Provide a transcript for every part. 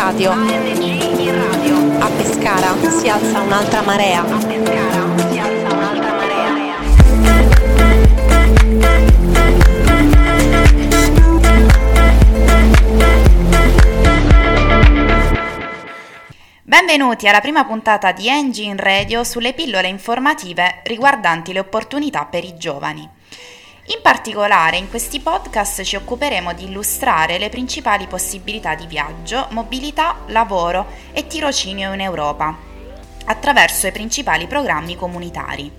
radio. A Pescara si. A Pescara si alza un'altra marea. Benvenuti alla prima puntata di Engine Radio sulle pillole informative riguardanti le opportunità per i giovani. In particolare in questi podcast ci occuperemo di illustrare le principali possibilità di viaggio, mobilità, lavoro e tirocinio in Europa, attraverso i principali programmi comunitari.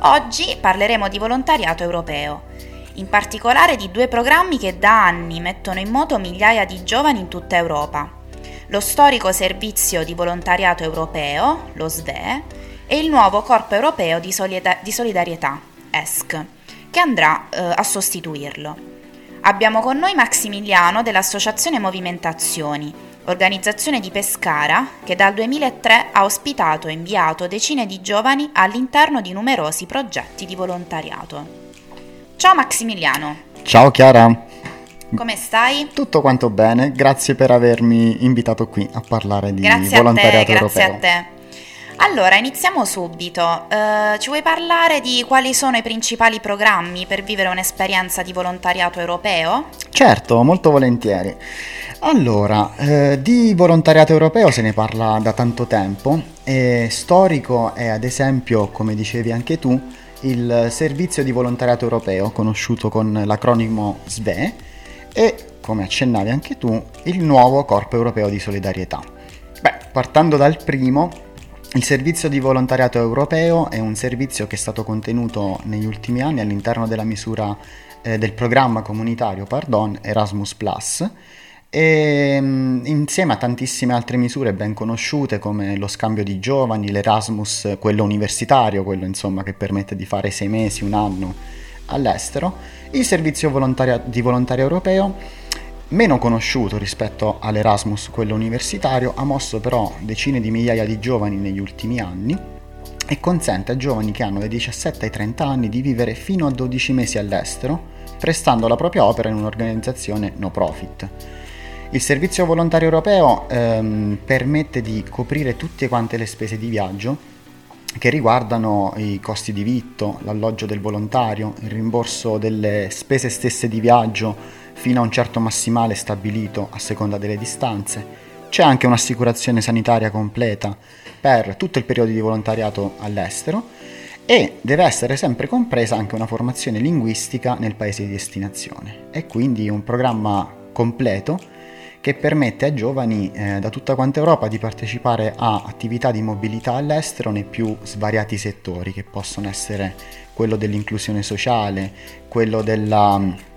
Oggi parleremo di volontariato europeo, in particolare di due programmi che da anni mettono in moto migliaia di giovani in tutta Europa. Lo storico servizio di volontariato europeo, lo SVE, e il nuovo Corpo europeo di, solidarietà, ESC che andrà eh, a sostituirlo. Abbiamo con noi Maximiliano dell'Associazione Movimentazioni, organizzazione di Pescara che dal 2003 ha ospitato e inviato decine di giovani all'interno di numerosi progetti di volontariato. Ciao Maximiliano. Ciao Chiara. Come stai? Tutto quanto bene, grazie per avermi invitato qui a parlare di grazie volontariato a te, europeo. Grazie a te. Allora, iniziamo subito. Uh, ci vuoi parlare di quali sono i principali programmi per vivere un'esperienza di volontariato europeo? Certo, molto volentieri. Allora, eh, di volontariato europeo se ne parla da tanto tempo e storico è ad esempio, come dicevi anche tu, il servizio di volontariato europeo, conosciuto con l'acronimo SVE, e, come accennavi anche tu, il nuovo Corpo Europeo di Solidarietà. Beh, partendo dal primo, il servizio di volontariato europeo è un servizio che è stato contenuto negli ultimi anni all'interno della misura eh, del programma comunitario pardon, Erasmus ⁇ e mh, insieme a tantissime altre misure ben conosciute come lo scambio di giovani, l'Erasmus, quello universitario, quello insomma che permette di fare sei mesi, un anno all'estero, il servizio di volontario europeo Meno conosciuto rispetto all'Erasmus, quello universitario, ha mosso però decine di migliaia di giovani negli ultimi anni e consente a giovani che hanno dai 17 ai 30 anni di vivere fino a 12 mesi all'estero, prestando la propria opera in un'organizzazione no profit. Il servizio volontario europeo ehm, permette di coprire tutte quante le spese di viaggio che riguardano i costi di vitto, l'alloggio del volontario, il rimborso delle spese stesse di viaggio, fino a un certo massimale stabilito a seconda delle distanze. C'è anche un'assicurazione sanitaria completa per tutto il periodo di volontariato all'estero e deve essere sempre compresa anche una formazione linguistica nel paese di destinazione. È quindi un programma completo che permette ai giovani eh, da tutta quanta Europa di partecipare a attività di mobilità all'estero nei più svariati settori, che possono essere quello dell'inclusione sociale, quello della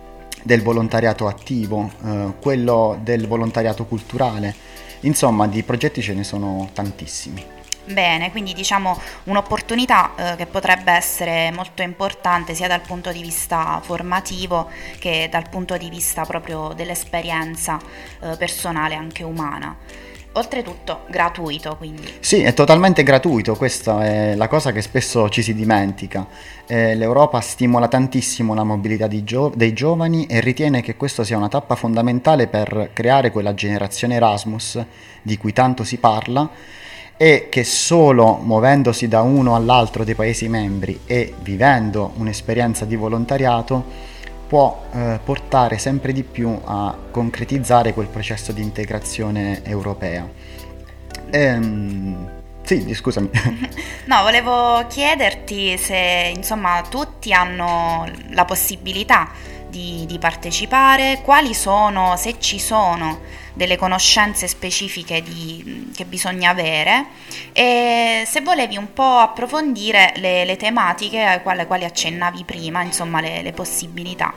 del volontariato attivo, eh, quello del volontariato culturale, insomma di progetti ce ne sono tantissimi. Bene, quindi diciamo un'opportunità eh, che potrebbe essere molto importante sia dal punto di vista formativo che dal punto di vista proprio dell'esperienza eh, personale anche umana. Oltretutto gratuito, quindi. Sì, è totalmente gratuito, questa è la cosa che spesso ci si dimentica. Eh, L'Europa stimola tantissimo la mobilità gio- dei giovani e ritiene che questo sia una tappa fondamentale per creare quella generazione Erasmus di cui tanto si parla e che solo muovendosi da uno all'altro dei Paesi membri e vivendo un'esperienza di volontariato può eh, portare sempre di più a concretizzare quel processo di integrazione europea. Ehm, sì, scusami. No, volevo chiederti se insomma tutti hanno la possibilità di, di partecipare, quali sono, se ci sono delle conoscenze specifiche di, che bisogna avere e se volevi un po' approfondire le, le tematiche alle quali accennavi prima, insomma le, le possibilità.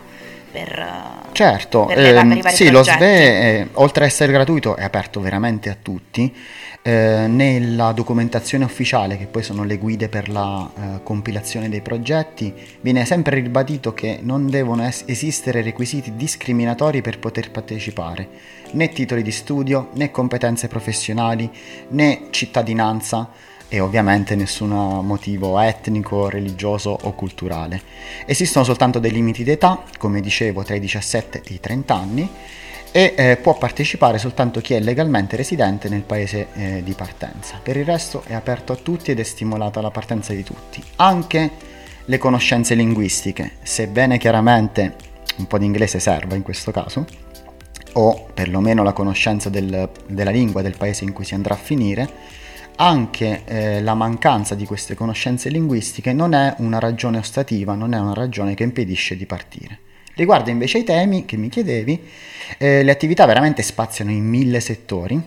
Per, certo, per, ehm, per sì, progetti. lo SVE, oltre ad essere gratuito, è aperto veramente a tutti eh, nella documentazione ufficiale, che poi sono le guide per la eh, compilazione dei progetti, viene sempre ribadito che non devono es- esistere requisiti discriminatori per poter partecipare, né titoli di studio, né competenze professionali, né cittadinanza e ovviamente nessun motivo etnico, religioso o culturale. Esistono soltanto dei limiti d'età, come dicevo, tra i 17 e i 30 anni, e eh, può partecipare soltanto chi è legalmente residente nel paese eh, di partenza. Per il resto è aperto a tutti ed è stimolata la partenza di tutti, anche le conoscenze linguistiche, sebbene chiaramente un po' di inglese serva in questo caso, o perlomeno la conoscenza del, della lingua del paese in cui si andrà a finire, anche eh, la mancanza di queste conoscenze linguistiche non è una ragione ostativa, non è una ragione che impedisce di partire. Riguardo invece ai temi che mi chiedevi, eh, le attività veramente spaziano in mille settori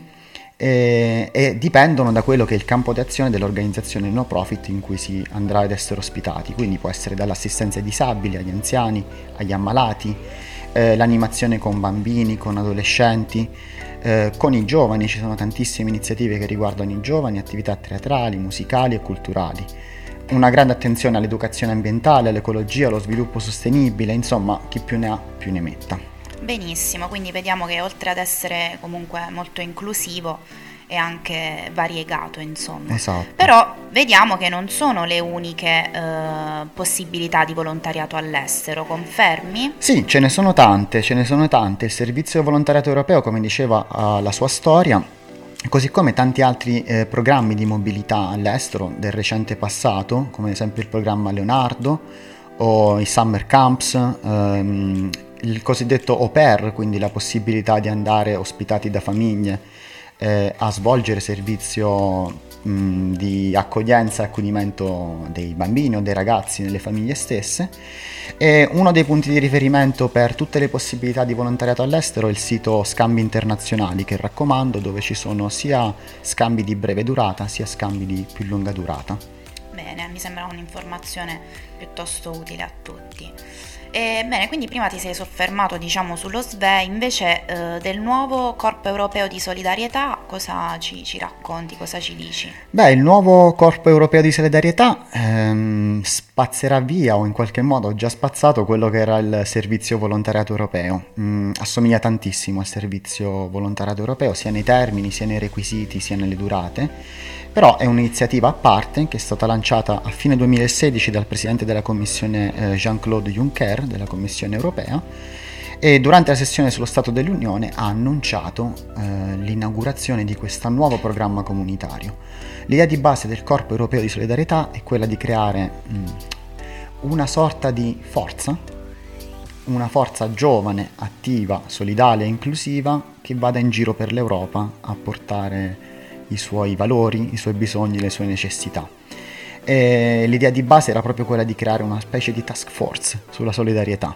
eh, e dipendono da quello che è il campo di azione dell'organizzazione no profit in cui si andrà ad essere ospitati, quindi può essere dall'assistenza ai disabili, agli anziani, agli ammalati, eh, l'animazione con bambini, con adolescenti, eh, con i giovani, ci sono tantissime iniziative che riguardano i giovani, attività teatrali, musicali e culturali. Una grande attenzione all'educazione ambientale, all'ecologia, allo sviluppo sostenibile, insomma, chi più ne ha più ne metta. Benissimo, quindi vediamo che oltre ad essere comunque molto inclusivo è anche variegato, insomma. Esatto. Però vediamo che non sono le uniche eh, possibilità di volontariato all'estero, confermi? Sì, ce ne sono tante, ce ne sono tante. Il servizio volontariato europeo, come diceva, ha la sua storia. Così come tanti altri eh, programmi di mobilità all'estero del recente passato, come ad esempio il programma Leonardo o i Summer Camps, ehm, il cosiddetto au pair, quindi la possibilità di andare ospitati da famiglie eh, a svolgere servizio di accoglienza e accudimento dei bambini o dei ragazzi nelle famiglie stesse. E uno dei punti di riferimento per tutte le possibilità di volontariato all'estero è il sito Scambi Internazionali che raccomando dove ci sono sia scambi di breve durata sia scambi di più lunga durata. Bene, mi sembra un'informazione piuttosto utile a tutti. E, bene, quindi prima ti sei soffermato diciamo sullo SVE, invece eh, del nuovo Corpo Europeo di Solidarietà cosa ci, ci, racconti, cosa ci dici? Beh, il nuovo Corpo Europeo di Solidarietà ehm, spazzerà via o in qualche modo ha già spazzato quello che era il servizio volontariato europeo. Mm, assomiglia tantissimo al servizio volontariato europeo, sia nei termini, sia nei requisiti, sia nelle durate però è un'iniziativa a parte che è stata lanciata a fine 2016 dal presidente della Commissione eh, Jean-Claude Juncker della Commissione europea e durante la sessione sullo Stato dell'Unione ha annunciato eh, l'inaugurazione di questo nuovo programma comunitario. L'idea di base del Corpo Europeo di Solidarietà è quella di creare mh, mm, una sorta di forza, una forza giovane, attiva, solidale e inclusiva che vada in giro per l'Europa a portare i suoi valori, i suoi bisogni, le sue necessità. E l'idea di base era proprio quella di creare una specie di task force sulla solidarietà.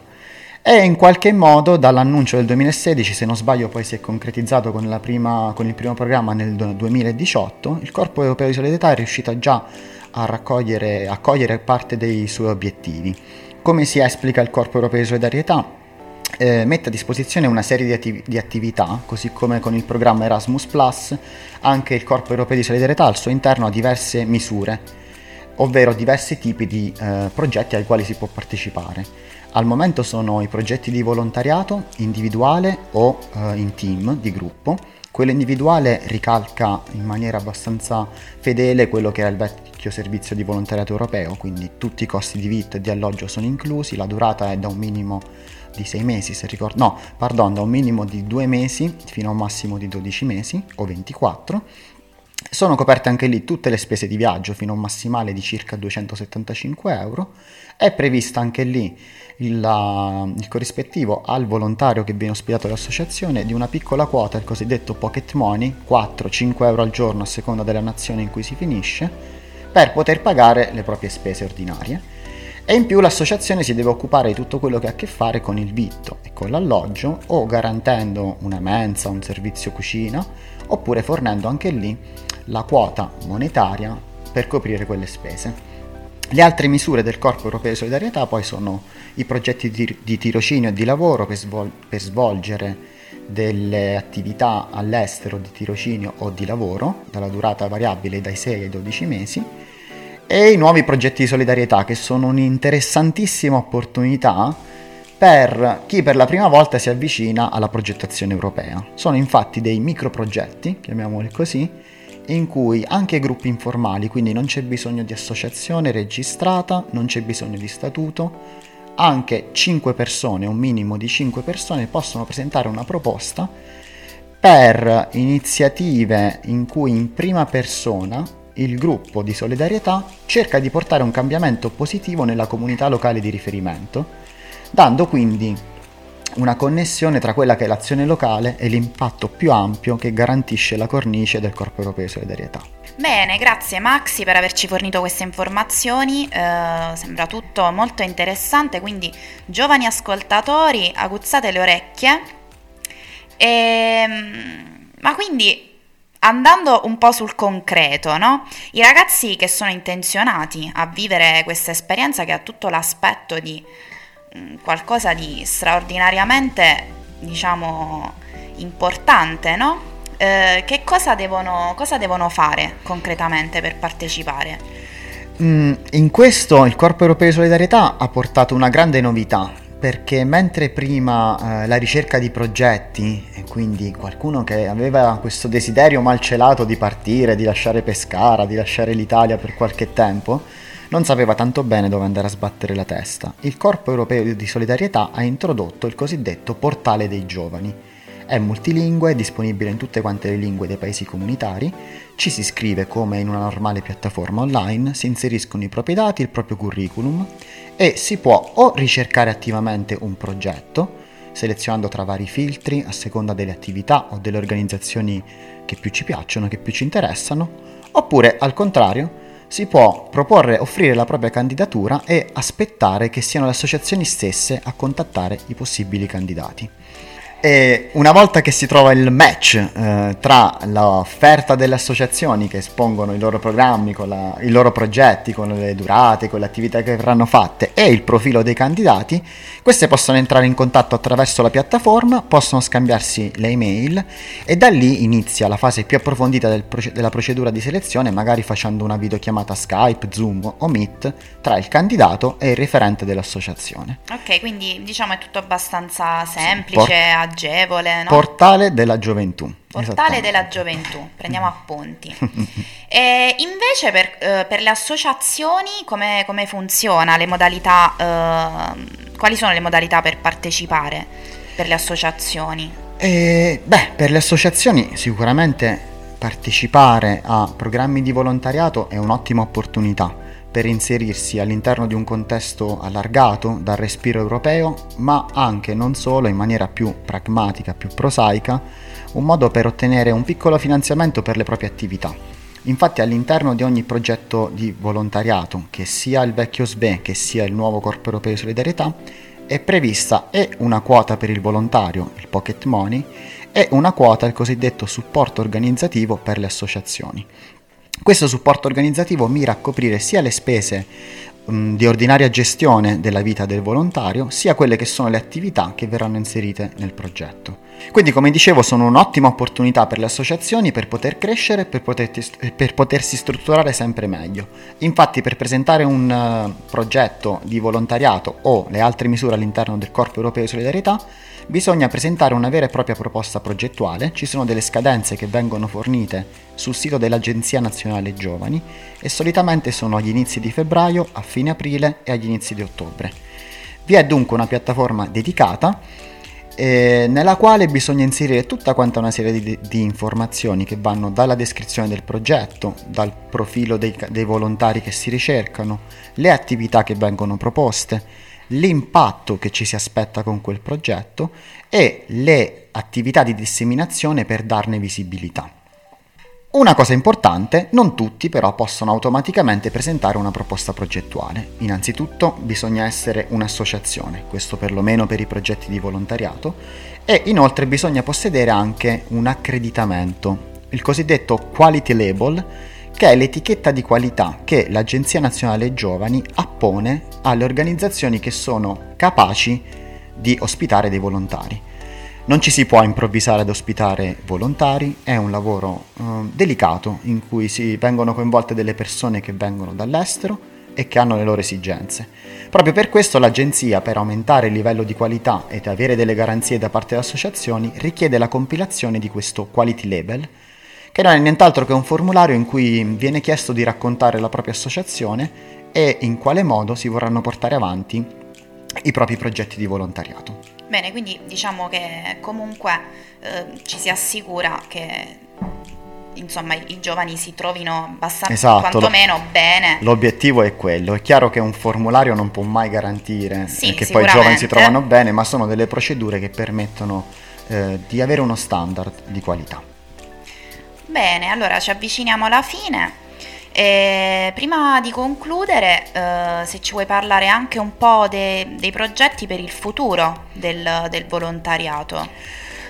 E in qualche modo dall'annuncio del 2016, se non sbaglio poi si è concretizzato con, prima, con il primo programma nel 2018, il Corpo Europeo di Solidarietà è riuscito già a raccogliere, a parte dei suoi obiettivi. Come si esplica il Corpo Europeo di Solidarietà? Eh, mette a disposizione una serie di, attiv- di, attività, così come con il programma Erasmus ⁇ anche il Corpo Europeo di Solidarietà al suo interno ha diverse misure, ovvero diversi tipi di eh, progetti ai quali si può partecipare. Al momento sono i progetti di volontariato individuale o eh, in team, di gruppo. Quello individuale ricalca in maniera abbastanza fedele quello che era il vecchio servizio di volontariato europeo, quindi tutti i costi di vitto e di alloggio sono inclusi, la durata è da un minimo di 6 mesi, se ricordo, no, pardon, da un minimo di 2 mesi fino a un massimo di 12 mesi o 24. Sono coperte anche lì tutte le spese di viaggio fino a un massimale di circa 275 euro. È prevista anche lì il, uh, il, corrispettivo al volontario che viene ospitato dall'associazione di una piccola quota, il cosiddetto pocket money, 4-5 euro al giorno a seconda della nazione in cui si finisce, per poter pagare le proprie spese ordinarie. E in più l'associazione si deve occupare di tutto quello che ha a che fare con il vitto e con l'alloggio o garantendo una mensa, un servizio cucina oppure fornendo anche lì la quota monetaria per coprire quelle spese. Le altre misure del Corpo Europeo di Solidarietà poi sono i progetti di, tirocinio e di lavoro per, svol- per svolgere delle attività all'estero di tirocinio o di lavoro, dalla durata variabile dai 6 ai 12 mesi, e i nuovi progetti di solidarietà che sono un'interessantissima opportunità per chi per la prima volta si avvicina alla progettazione europea. Sono infatti dei microprogetti, chiamiamoli così, in cui anche gruppi informali, quindi non c'è bisogno di associazione registrata, non c'è bisogno di statuto, anche 5 persone, un minimo di 5 persone, possono presentare una proposta per iniziative in cui in prima persona il gruppo di solidarietà cerca di portare un cambiamento positivo nella comunità locale di riferimento, dando quindi una connessione tra quella che è l'azione locale e l'impatto più ampio che garantisce la cornice del Corpo Europeo di Solidarietà. Bene, grazie Maxi per averci fornito queste informazioni, eh, sembra tutto molto interessante, quindi giovani ascoltatori aguzzate le orecchie. E, ehm, ma quindi andando un po' sul concreto, no? I ragazzi che sono intenzionati a vivere questa esperienza che ha tutto l'aspetto di qualcosa di straordinariamente, diciamo, importante, no? Eh, che cosa devono, cosa devono, fare concretamente per partecipare? Mm, in questo il Corpo Europeo di Solidarietà ha portato una grande novità, perché mentre prima eh, la ricerca di progetti, e quindi qualcuno che aveva questo desiderio malcelato di partire, di lasciare Pescara, di lasciare l'Italia per qualche tempo, non sapeva tanto bene dove andare a sbattere la testa. Il Corpo Europeo di Solidarietà ha introdotto il cosiddetto Portale dei Giovani. È multilingue, è disponibile in tutte quante le lingue dei paesi comunitari, ci si iscrive come in una normale piattaforma online, si inseriscono i propri dati, il proprio curriculum e si può o ricercare attivamente un progetto, selezionando tra vari filtri a seconda delle attività o delle organizzazioni che più ci piacciono, che più ci interessano, oppure al contrario si può proporre offrire la propria candidatura e aspettare che siano le associazioni stesse a contattare i possibili candidati. E una volta che si trova il match eh, tra l'offerta delle associazioni che espongono i loro programmi, la, i loro progetti, con le durate, con le attività che verranno fatte e il profilo dei candidati, queste possono entrare in contatto attraverso la piattaforma, possono scambiarsi le email e da lì inizia la fase più approfondita del proce- della procedura di selezione, magari facendo una videochiamata Skype, Zoom o Meet tra il candidato e il referente dell'associazione. Ok, quindi diciamo è tutto abbastanza semplice. Sì, agevole. No? Portale della gioventù. Portale della gioventù, prendiamo appunti. e invece per, eh, per, le associazioni come, come funziona? Le modalità, eh, quali sono le modalità per partecipare per le associazioni? Eh, beh, per le associazioni sicuramente partecipare a programmi di volontariato è un'ottima opportunità per inserirsi all'interno di un contesto allargato dal respiro europeo, ma anche non solo in maniera più pragmatica, più prosaica, un modo per ottenere un piccolo finanziamento per le proprie attività. Infatti all'interno di ogni progetto di volontariato, che sia il vecchio SBE che sia il nuovo Corpo Europeo di Solidarietà, è prevista e una quota per il volontario, il pocket money, e una quota il cosiddetto supporto organizzativo per le associazioni, questo supporto organizzativo mira a coprire sia le spese di ordinaria gestione della vita del volontario, sia quelle che sono le attività che verranno inserite nel progetto. Quindi, come dicevo, sono un'ottima opportunità per le associazioni per poter crescere e per, per, potersi strutturare sempre meglio. Infatti, per presentare un uh, progetto di volontariato o le altre misure all'interno del Corpo Europeo di Solidarietà, bisogna presentare una vera e propria proposta progettuale, ci sono delle scadenze che vengono fornite sul sito dell'Agenzia Nazionale Giovani e solitamente sono agli inizi di febbraio, a fine aprile e agli inizi di ottobre. Vi è dunque una piattaforma dedicata eh, nella quale bisogna inserire tutta quanta una serie di, di, informazioni che vanno dalla descrizione del progetto, dal profilo dei, dei volontari che si ricercano, le attività che vengono proposte, l'impatto che ci si aspetta con quel progetto e le attività di disseminazione per darne visibilità. Una cosa importante, non tutti però possono automaticamente presentare una proposta progettuale. Innanzitutto bisogna essere un'associazione, questo perlomeno per i progetti di volontariato, e inoltre bisogna possedere anche un accreditamento, il cosiddetto Quality Label, che è l'etichetta di qualità che l'Agenzia Nazionale Giovani appone alle organizzazioni che sono capaci di ospitare dei volontari. Non ci si può improvvisare ad ospitare volontari, è un lavoro eh, delicato in cui si vengono coinvolte delle persone che vengono dall'estero e che hanno le loro esigenze. Proprio per questo l'agenzia, per aumentare il livello di qualità ed avere delle garanzie da parte delle associazioni, richiede la compilazione di questo quality label che non è nient'altro che un formulario in cui viene chiesto di raccontare la propria associazione e in quale modo si vorranno portare avanti i propri progetti di volontariato. Bene, quindi diciamo che comunque eh, ci si assicura che insomma i giovani si trovino abbastanza esatto, quantomeno bene. L'obiettivo è quello. È chiaro che un formulario non può mai garantire sì, che poi i giovani si trovano bene, ma sono delle procedure che permettono eh, di avere uno standard di qualità. Bene, allora ci avviciniamo alla fine. E prima di concludere, eh, se ci vuoi parlare anche un po' de- dei progetti per il futuro del, del volontariato.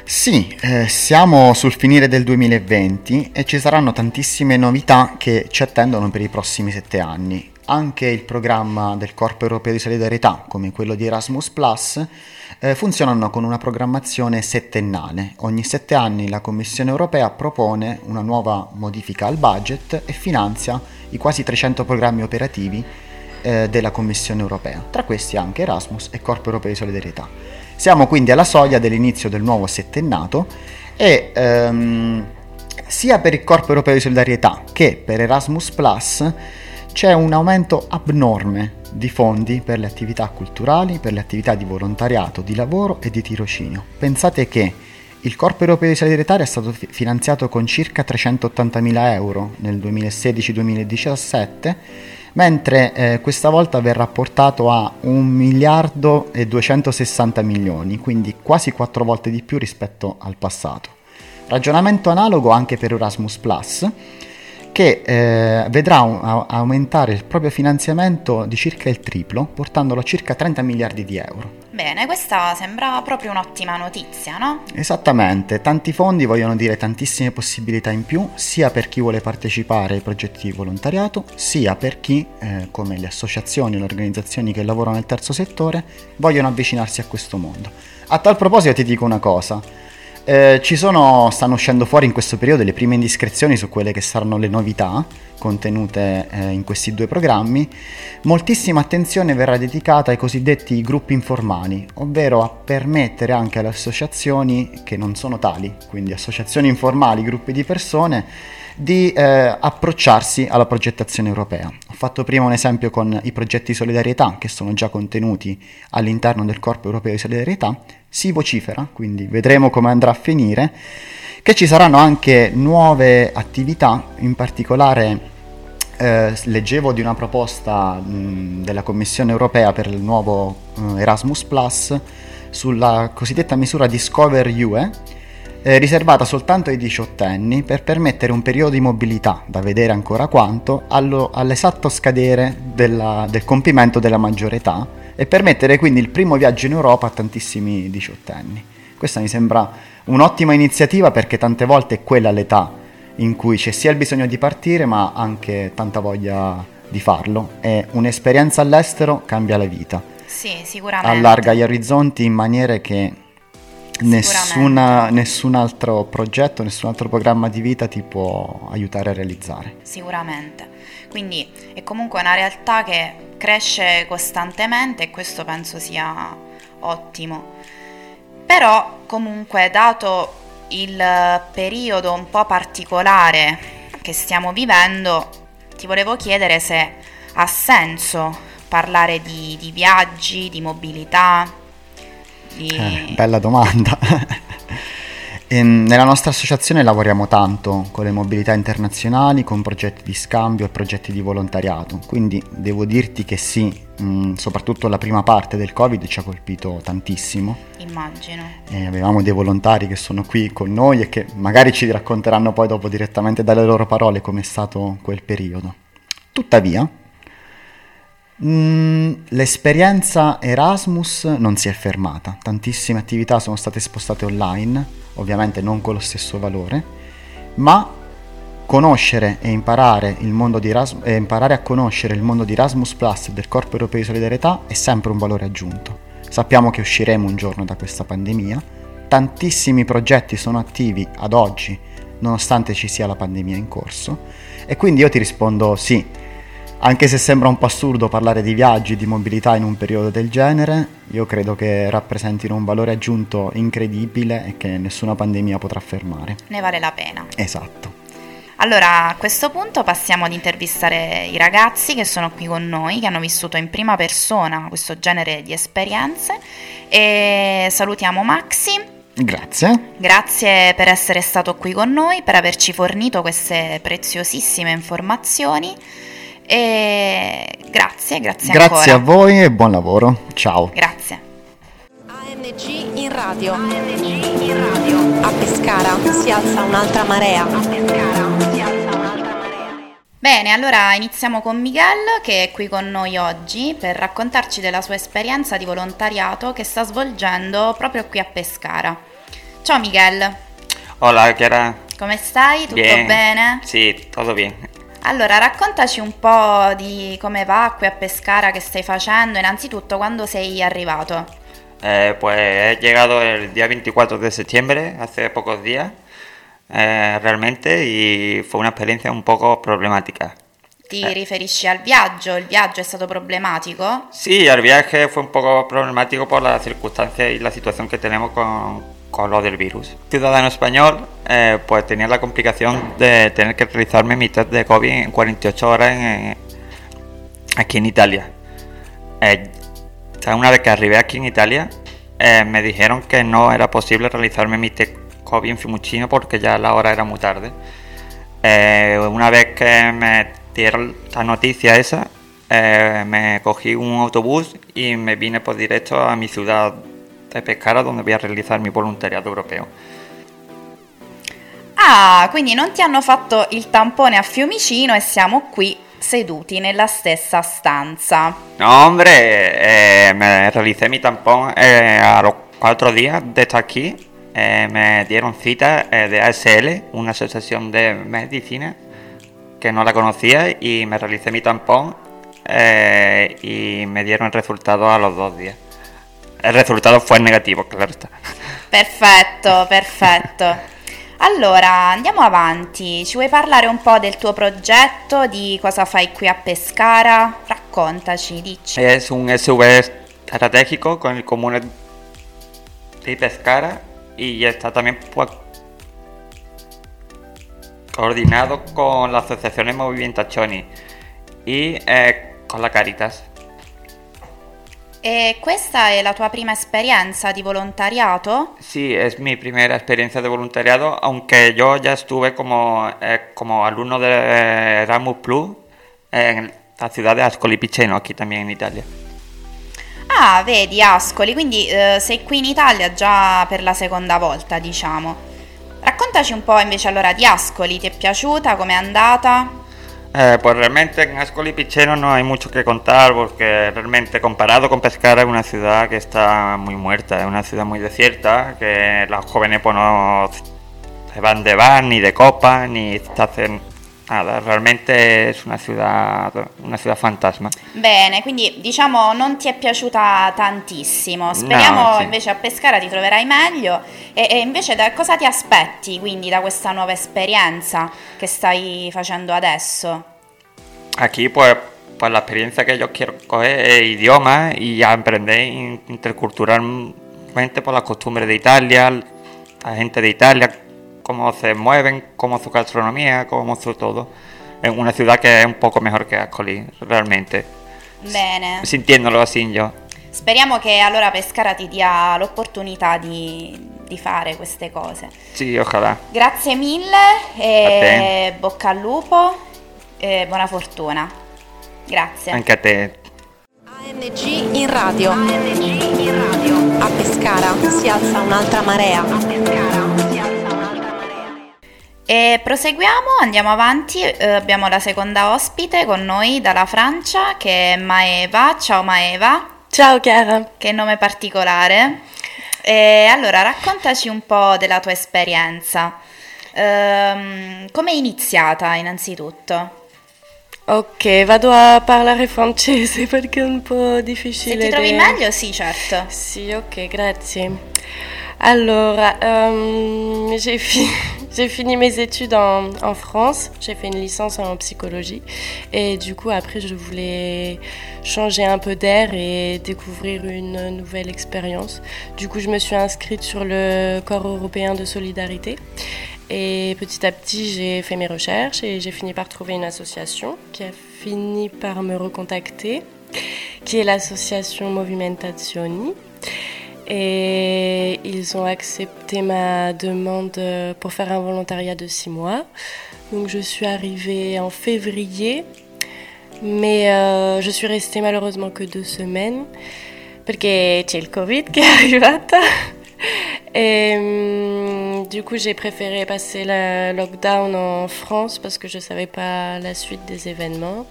Sì, eh, siamo sul finire del 2020 e ci saranno tantissime novità che ci attendono per i prossimi sette anni. Anche il programma del Corpo Europeo di Solidarietà, come quello di Erasmus Plus, eh, funzionano con una programmazione settennale. Ogni sette anni la Commissione europea propone una nuova modifica al budget e finanzia i quasi 300 programmi operativi eh, della Commissione europea, tra questi anche Erasmus e Corpo Europeo di Solidarietà. Siamo quindi alla soglia dell'inizio del nuovo settennato e ehm, sia per il Corpo Europeo di Solidarietà che per Erasmus Plus c'è un aumento abnorme di fondi per le attività culturali, per le attività di volontariato, di lavoro e di tirocinio. Pensate che il Corpo Europeo di Solidarietà è stato finanziato con circa 380.000 euro nel 2016-2017 mentre eh, questa volta verrà portato a 1 miliardo e 260 milioni, quindi quasi quattro volte di più rispetto al passato. Ragionamento analogo anche per Erasmus che eh, vedrà un, aumentare il proprio finanziamento di circa il triplo, portandolo a circa 30 miliardi di euro. Bene, questa sembra proprio un'ottima notizia, no? Esattamente, tanti fondi vogliono dire tantissime possibilità in più, sia per chi vuole partecipare ai progetti di volontariato, sia per chi, eh, come le associazioni e le organizzazioni che lavorano nel terzo settore, vogliono avvicinarsi a questo mondo. A tal proposito ti dico una cosa, eh, ci sono, stanno uscendo fuori in questo periodo le prime indiscrezioni su quelle che saranno le novità contenute eh, in questi due programmi, moltissima attenzione verrà dedicata ai cosiddetti gruppi informali, ovvero a permettere anche alle associazioni che non sono tali, quindi associazioni informali, gruppi di persone, di eh, approcciarsi alla progettazione europea. Ho fatto prima un esempio con i progetti di solidarietà che sono già contenuti all'interno del Corpo Europeo di Solidarietà, si vocifera, quindi vedremo come andrà a finire che ci saranno anche nuove attività, in particolare eh, leggevo di una proposta mh, della Commissione europea per il nuovo eh, Erasmus Plus sulla cosiddetta misura Discover UE, eh, riservata soltanto ai diciottenni per permettere un periodo di mobilità, da vedere ancora quanto, allo, all'esatto scadere della, del compimento della maggiore età e permettere quindi il primo viaggio in Europa a tantissimi diciottenni. Questa mi sembra un'ottima iniziativa perché tante volte è quella l'età in cui c'è sia il bisogno di partire ma anche tanta voglia di farlo e un'esperienza all'estero cambia la vita. Sì, sicuramente. Allarga gli orizzonti in maniere che nessuna, nessun altro progetto, nessun altro programma di vita ti può aiutare a realizzare. Sicuramente. Quindi è comunque una realtà che cresce costantemente e questo penso sia ottimo. Però comunque dato il periodo un po' particolare che stiamo vivendo, ti volevo chiedere se ha senso parlare di, di viaggi, di mobilità. Di... Eh, bella domanda. Ehm, nella nostra associazione lavoriamo tanto con le mobilità internazionali, con progetti di scambio e progetti di volontariato, quindi devo dirti che sì, mh, mm, soprattutto la prima parte del Covid ci ha colpito tantissimo. Immagino. E avevamo dei volontari che sono qui con noi e che magari ci racconteranno poi dopo direttamente dalle loro parole com'è stato quel periodo. Tuttavia, Mm, l'esperienza Erasmus non si è fermata, tantissime attività sono state spostate online, ovviamente non con lo stesso valore, ma conoscere e imparare, Erasmus, e imparare a conoscere il mondo di Erasmus Plus del Corpo Europeo di Solidarietà è sempre un valore aggiunto. Sappiamo che usciremo un giorno da questa pandemia, tantissimi progetti sono attivi ad oggi, nonostante ci sia la pandemia in corso, e quindi io ti rispondo sì, anche se sembra un po' assurdo parlare di viaggi, di mobilità in un periodo del genere, io credo che rappresentino un valore aggiunto incredibile e che nessuna pandemia potrà fermare. Ne vale la pena. Esatto. Allora, a questo punto passiamo ad intervistare i ragazzi che sono qui con noi, che hanno vissuto in prima persona questo genere di esperienze e salutiamo Maxi. Grazie. Grazie per essere stato qui con noi, per averci fornito queste preziosissime informazioni e grazie, grazie, Grazie ancora. a voi e buon lavoro. Ciao. Grazie. ANG in radio. ANG in radio. A Pescara si alza un'altra marea. A Pescara si alza un'altra marea. Bene, allora iniziamo con Miguel che è qui con noi oggi per raccontarci della sua esperienza di volontariato che sta svolgendo proprio qui a Pescara. Ciao Miguel, Hola, Chiara. come stai? Tutto Bien. bene? Sí, todo bien. Allora, raccontaci un po' di come va qui a Pescara, che stai facendo, innanzitutto quando sei arrivato. Eh, pues he llegado el día 24 de septiembre, hace pocos días, eh, realmente, y fue una experiencia un poco problemática. Ti Eh. riferisci al viaggio? Il viaggio è stato problematico? Sí, el viaje fue un poco problemático por las circunstancias y la situación que tenemos con, con lo del virus. Ciudadano español, eh, pues tenía la complicación de tener que realizarme mi test de COVID en 48 horas aquí en Italia. Eh, una vez que arribé aquí en Italia, eh, me dijeron que no era posible realizarme mi test COVID en Fiumicino porque ya la hora era muy tarde. Una vez que me dieron la noticia esa, me cogí un autobús y me vine por directo a mi ciudad de Pescara donde voy a realizar mi voluntariado europeo. Ah, quindi non ti hanno fatto il tampone a Fiumicino e siamo qui seduti nella stessa stanza. No, hombre, eh, me realicé mi tampón eh, a los cuatro días de estar aquí. Eh, me dieron cita eh, de ASL, una asociación de medicina que no la conocía, y me realicé mi tampón eh, y me dieron el resultado a los dos días. El resultado fue negativo, claro está. Perfetto, perfetto. Allora, andiamo avanti. Ci vuoi parlare un po' del tuo progetto, di cosa fai qui a Pescara? Raccontaci, dici. Es un SV estratégico con el comune de Pescara y está también pues, coordinado con la asociación Movimentazioni y eh, con la Caritas. E questa è la tua prima esperienza di volontariato? Sí, es mi primera experiencia de voluntariado, aunque yo ya estuve como, eh, como alumno de Erasmus Plus en la ciudad de Ascoli Piceno, aquí también en Italia. Ah, vedi, Ascoli, quindi eh, sei qui in Italia già per la seconda volta, diciamo. Raccontaci un po' invece allora di Ascoli, ti è piaciuta, com'è andata? Eh, pues realmente en Ascoli Piceno no hay mucho que contar porque realmente comparado con Pescara es una ciudad que está muy muerta, es una ciudad muy desierta, que los jóvenes pues no se van de bar, ni de copa, ni se hacen nada, realmente es una ciudad, una ciudad fantasma. Bene, quindi diciamo non ti è piaciuta tantissimo. Speriamo No, sì. invece a Pescara ti troverai meglio. E, e invece da cosa ti aspetti quindi da questa nuova esperienza che stai facendo adesso? Aquí pues, pues la experiencia que yo quiero coger es idioma y aprender in- interculturalmente por las costumbres de Italia, la gente de Italia, cómo se mueven, cómo su gastronomía, cómo su todo. En una ciudad que es un poco mejor que Ascoli, realmente. Bene. Sintiéndolo así yo. Speriamo che allora Pescara ti dia l'opportunità di, di fare queste cose. Sí, ojalá. Grazie mille A e bocca al lupo e buona fortuna. Grazie. Anche a te. ANG in radio. ANG in radio. A Pescara si alza un'altra marea. A Pescara E proseguiamo, andiamo avanti, eh, abbiamo la seconda ospite con noi dalla Francia che è Maeva. Ciao Maeva, Ciao Chiara. che nome particolare. E allora raccontaci un po' della tua esperienza. Ehm, come è iniziata innanzitutto? Ok, vado a parlare francese perché è un po' difficile. Se ti trovi da- meglio, sì, certo. Sì, ok, grazie. Alors, euh, j'ai fi- j'ai fini mes études en, en France. J'ai fait une licence en psychologie. Et du coup, après, je voulais changer un peu d'air et découvrir une nouvelle expérience. Du coup, je me suis inscrite sur le Corps européen de solidarité. Et petit à petit, j'ai fait mes recherches et j'ai fini par trouver une association qui a fini par me recontacter, qui est l'association Movimentazioni. Et ils ont accepté ma demande pour faire un volontariat de six mois. Donc je suis arrivée en février, mais euh, je suis restée malheureusement que deux semaines perché c'è il Covid qui est arrivata. Et du coup, j'ai préféré passer le lockdown en France parce que je ne savais pas la suite des événements.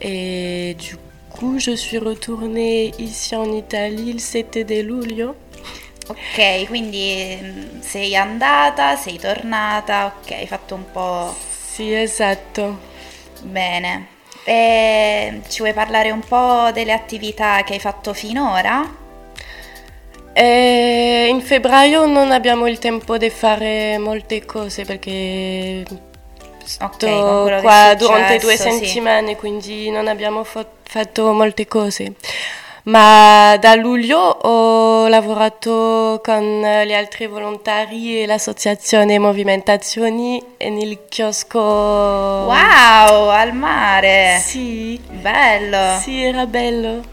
Et du coup, je suis retournée ici en Italie il 7 di luglio. Ok, quindi mm, sei andata, sei tornata, ok, hai fatto un po'... Sì, esatto. Bene. E ci vuoi parlare un po' delle attività che hai fatto finora? E in febbraio non abbiamo il tempo di fare molte cose perché sto Ok, con quello che qua è durante due successo, sì. settimane, quindi non abbiamo fa- fatto molte cose. Ma da luglio ho lavorato con gli altri volontari e l'associazione Movimentazioni e nel chiosco. Wow, al mare! Sì, Bello! sì, era bello.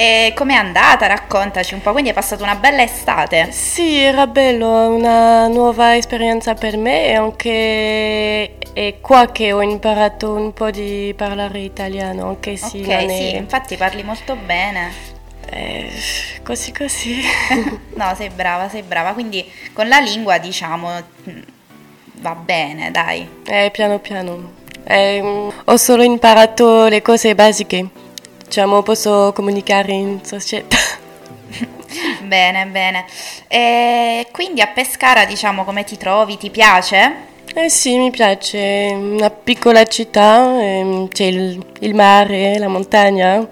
E com'è andata? Raccontaci un po', quindi hai passato una bella estate. Sì, era bello, una nuova esperienza per me e anche è qua che ho imparato un po' di parlare italiano, anche se ok, non sì, è infatti parli molto bene. eh, così così. No, sei brava, sei brava, quindi con la lingua diciamo mm, va bene, dai. Eh, piano piano. Eh, mm, ho solo imparato le cose basiche. Diciamo, posso comunicare in società. Bene, bene. E quindi a Pescara, diciamo, come ti trovi? Ti piace? Eh sì, mi piace, è una piccola città, ehm, c'è il, il mare, la montagna,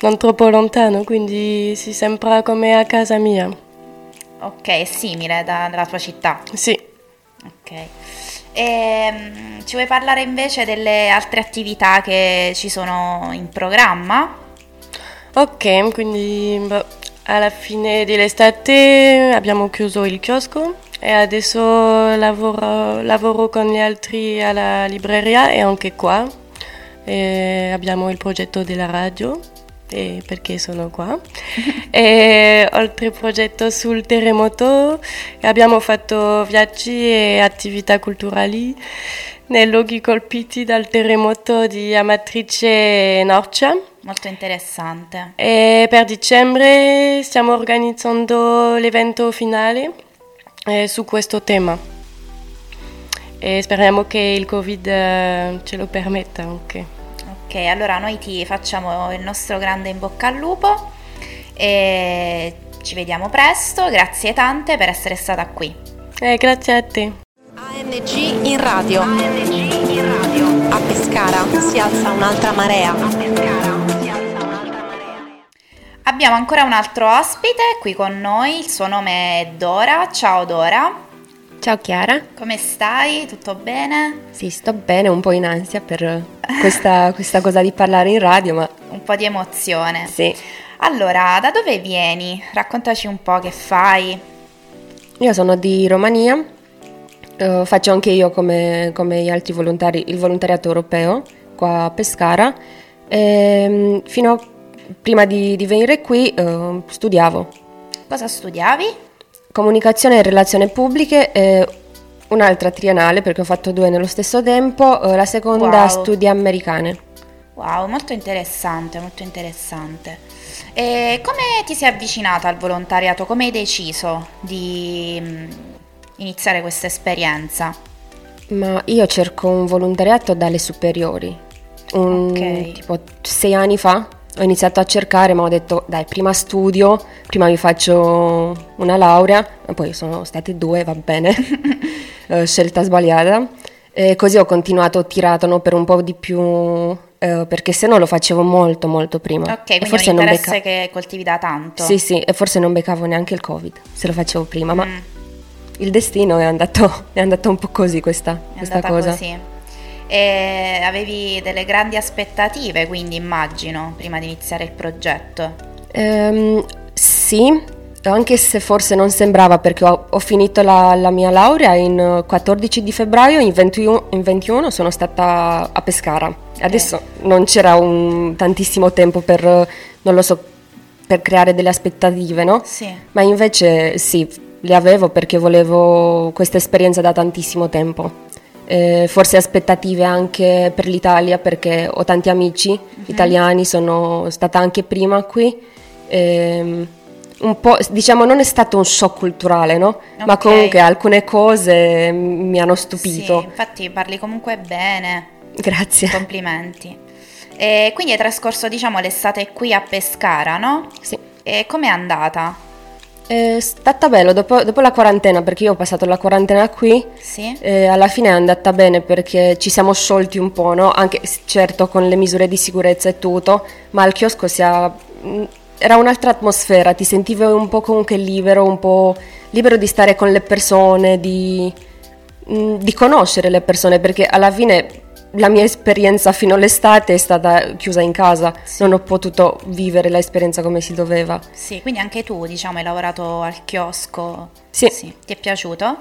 non troppo lontano, quindi si sembra come a casa mia. Ok, è simile da- dalla tua città. Sì. Ok. E, mm, ci vuoi parlare invece delle altre attività che ci sono in programma? Ok, quindi boh, alla fine dell'estate abbiamo chiuso il chiosco e adesso lavoro, lavoro con gli altri alla libreria e anche qua. E abbiamo il progetto della radio, e perché sono qua. e oltre progetto sul terremoto abbiamo fatto viaggi e attività culturali nei luoghi colpiti dal terremoto di Amatrice e Norcia. Molto interessante. E per dicembre stiamo organizzando l'evento finale eh, su questo tema. E speriamo che il Covid eh, ce lo permetta anche. Ok, allora noi ti facciamo il nostro grande in bocca al lupo e ci vediamo presto. Grazie tante per essere stata qui. Eh, grazie a te. ANG in radio. ANG in radio. A Pescara si alza un'altra marea. A Pescara si alza un'altra marea. Abbiamo ancora un altro ospite qui con noi, il suo nome è Dora. Ciao Dora, Ciao Chiara, come stai? Tutto bene? sì, sto bene, un po' in ansia per questa, questa cosa di parlare in radio, ma Un po' di emozione. sì. Allora, da dove vieni? Raccontaci un po' che fai. Io sono di Romania, eh, faccio anche io come, come gli altri volontari il volontariato europeo qua a Pescara. E, fino a, prima di, di venire qui eh, studiavo Cosa studiavi? Comunicazione e relazioni pubbliche e un'altra triennale perché ho fatto due nello stesso tempo, eh, la seconda Wow. studi americane. Wow, molto interessante, molto interessante. E come ti sei avvicinata al volontariato? Come hai deciso di mm, iniziare questa esperienza? Ma io cerco un volontariato dalle superiori. Un- Ok. Tipo sei anni fa ho iniziato a cercare, ma ho detto dai, prima studio, prima mi faccio una laurea, e poi sono state due, va bene, Eh, scelta sbagliata. E così ho continuato, ho tirato no, per un po' di più, eh, perché se no lo facevo molto molto prima. Ok, E forse un non interesse becca- che coltivi da tanto. Sì, sì, e forse non beccavo neanche il Covid, se lo facevo prima, ma Mm. il destino è andato, è andato un po' così questa, È questa cosa. così. E avevi delle grandi aspettative, quindi immagino, prima di iniziare il progetto. Ehm, sì, anche se forse non sembrava perché ho, ho finito la, la, mia laurea in 14 di febbraio, in 21, in 21 sono stata a Pescara. Adesso eh. non c'era un, tantissimo tempo per, non lo so, per creare delle aspettative, no? Sì. Ma invece sì, le avevo perché volevo questa esperienza da tantissimo tempo. Eh, forse aspettative anche per l'Italia perché ho tanti amici uh-huh. italiani, sono stata anche prima qui. Eh, un po', diciamo, non è stato un shock culturale, no? Okay. Ma comunque alcune cose mi hanno stupito. Sì, infatti parli comunque bene. Grazie. Complimenti. E quindi hai trascorso, diciamo, l'estate qui a Pescara, no? Sì. E com'è andata? È stata bello, dopo, dopo, la quarantena, perché io ho passato la quarantena qui, sì. eh, alla fine è andata bene perché ci siamo sciolti un po', no? Anche certo con le misure di sicurezza e tutto, ma al chiosco si è era un'altra atmosfera, ti sentivi un po' comunque libero, un po' libero di stare con le persone, di, mm, di conoscere le persone, perché alla fine la mia esperienza fino all'estate è stata chiusa in casa, sì. non ho potuto vivere l'esperienza come si doveva. Sì, quindi anche tu diciamo hai lavorato al chiosco. Sì. sì. Ti è piaciuto?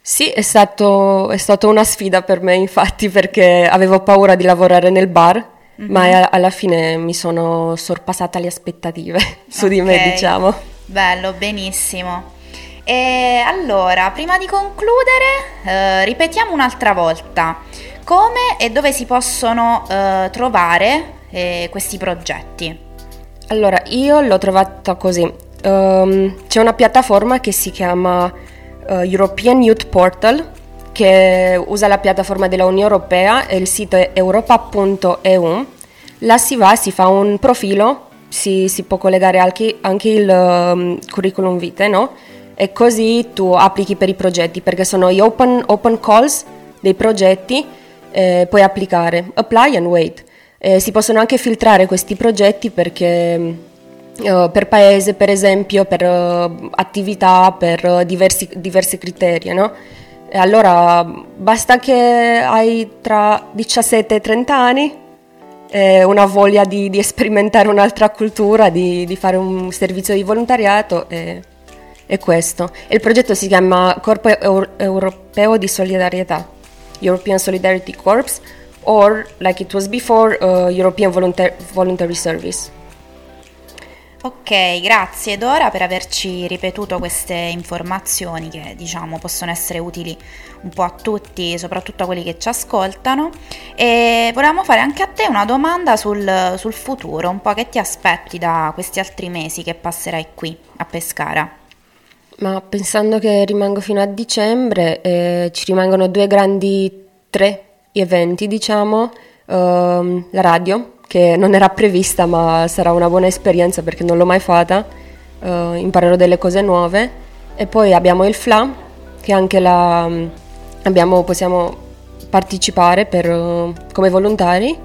Sì, è, stato, è stata una sfida per me infatti perché avevo paura di lavorare nel bar mm-hmm. ma alla fine mi sono sorpassata le aspettative su okay. di me, diciamo. Bello, benissimo. E allora, prima di concludere, eh, ripetiamo un'altra volta come e dove si possono eh, trovare eh, questi progetti. Allora, io l'ho trovata così. Um, c'è una piattaforma che si chiama uh, European Youth Portal che usa la piattaforma dell'Unione Europea e il sito è europa.eu. Là si va, si fa un profilo, si, si può collegare anche, anche il um, curriculum vitae, no? E così tu applichi per i progetti, perché sono gli open, open calls dei progetti, eh, puoi applicare, apply and wait. Eh, si possono anche filtrare questi progetti perché... Uh, per paese, per esempio, per uh, attività, per uh, diversi, diversi criteri, no? Allora basta che hai tra 17 e 30 anni eh, una voglia di, di, sperimentare un'altra cultura, di, di, fare un servizio di volontariato e, e questo. Il progetto si chiama Corpo Europeo di Solidarietà, European Solidarity Corps, or like it was before, uh, European Voluntar- Voluntary Service. Ok, grazie Dora per averci ripetuto queste informazioni che diciamo possono essere utili un po' a tutti, soprattutto a quelli che ci ascoltano. E volevamo fare anche a te una domanda sul, sul futuro, un po' che ti aspetti da questi altri mesi che passerai qui a Pescara. Ma pensando che rimango fino a dicembre, eh, ci rimangono due grandi, tre eventi, diciamo, uh, la radio che non era prevista ma sarà una buona esperienza perché non l'ho mai fatta, uh, imparerò delle cose nuove. E poi abbiamo il FLA che anche la, abbiamo, possiamo partecipare per, uh, come volontari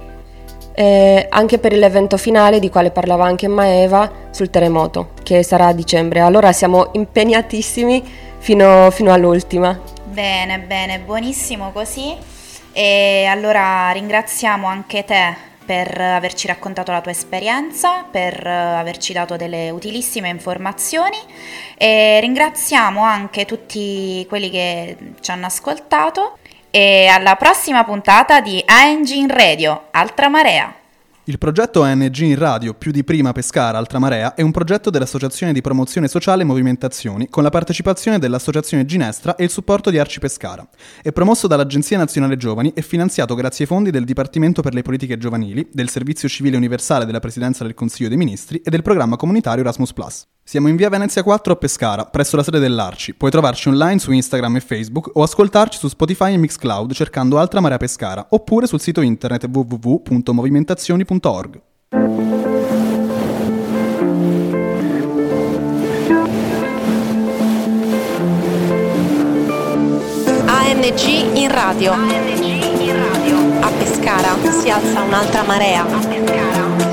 e anche per l'evento finale di quale parlava anche Maeva sul terremoto che sarà a dicembre. Allora siamo impegnatissimi fino, fino all'ultima. Bene, bene, buonissimo così. E allora ringraziamo anche te per averci raccontato la tua esperienza, per averci dato delle utilissime informazioni e ringraziamo anche tutti quelli che ci hanno ascoltato e alla prossima puntata di ANG in Radio, Altra Marea. Il progetto ANG in radio, più di prima Pescara, Altra Marea, è un progetto dell'Associazione di Promozione Sociale Movimentazioni, con la partecipazione dell'Associazione Ginestra e il supporto di Arci Pescara. È promosso dall'Agenzia Nazionale Giovani e finanziato grazie ai fondi del Dipartimento per le Politiche Giovanili, del Servizio Civile Universale della Presidenza del Consiglio dei Ministri e del programma comunitario Erasmus+. Siamo in via Venezia 4 a Pescara, presso la sede dell'Arci. Puoi trovarci online su Instagram e Facebook o ascoltarci su Spotify e Mixcloud cercando Altra Marea Pescara, oppure sul sito internet www.movimentazioni.org. ANG in radio. ANG in radio. A Pescara si alza un'altra marea. A Pescara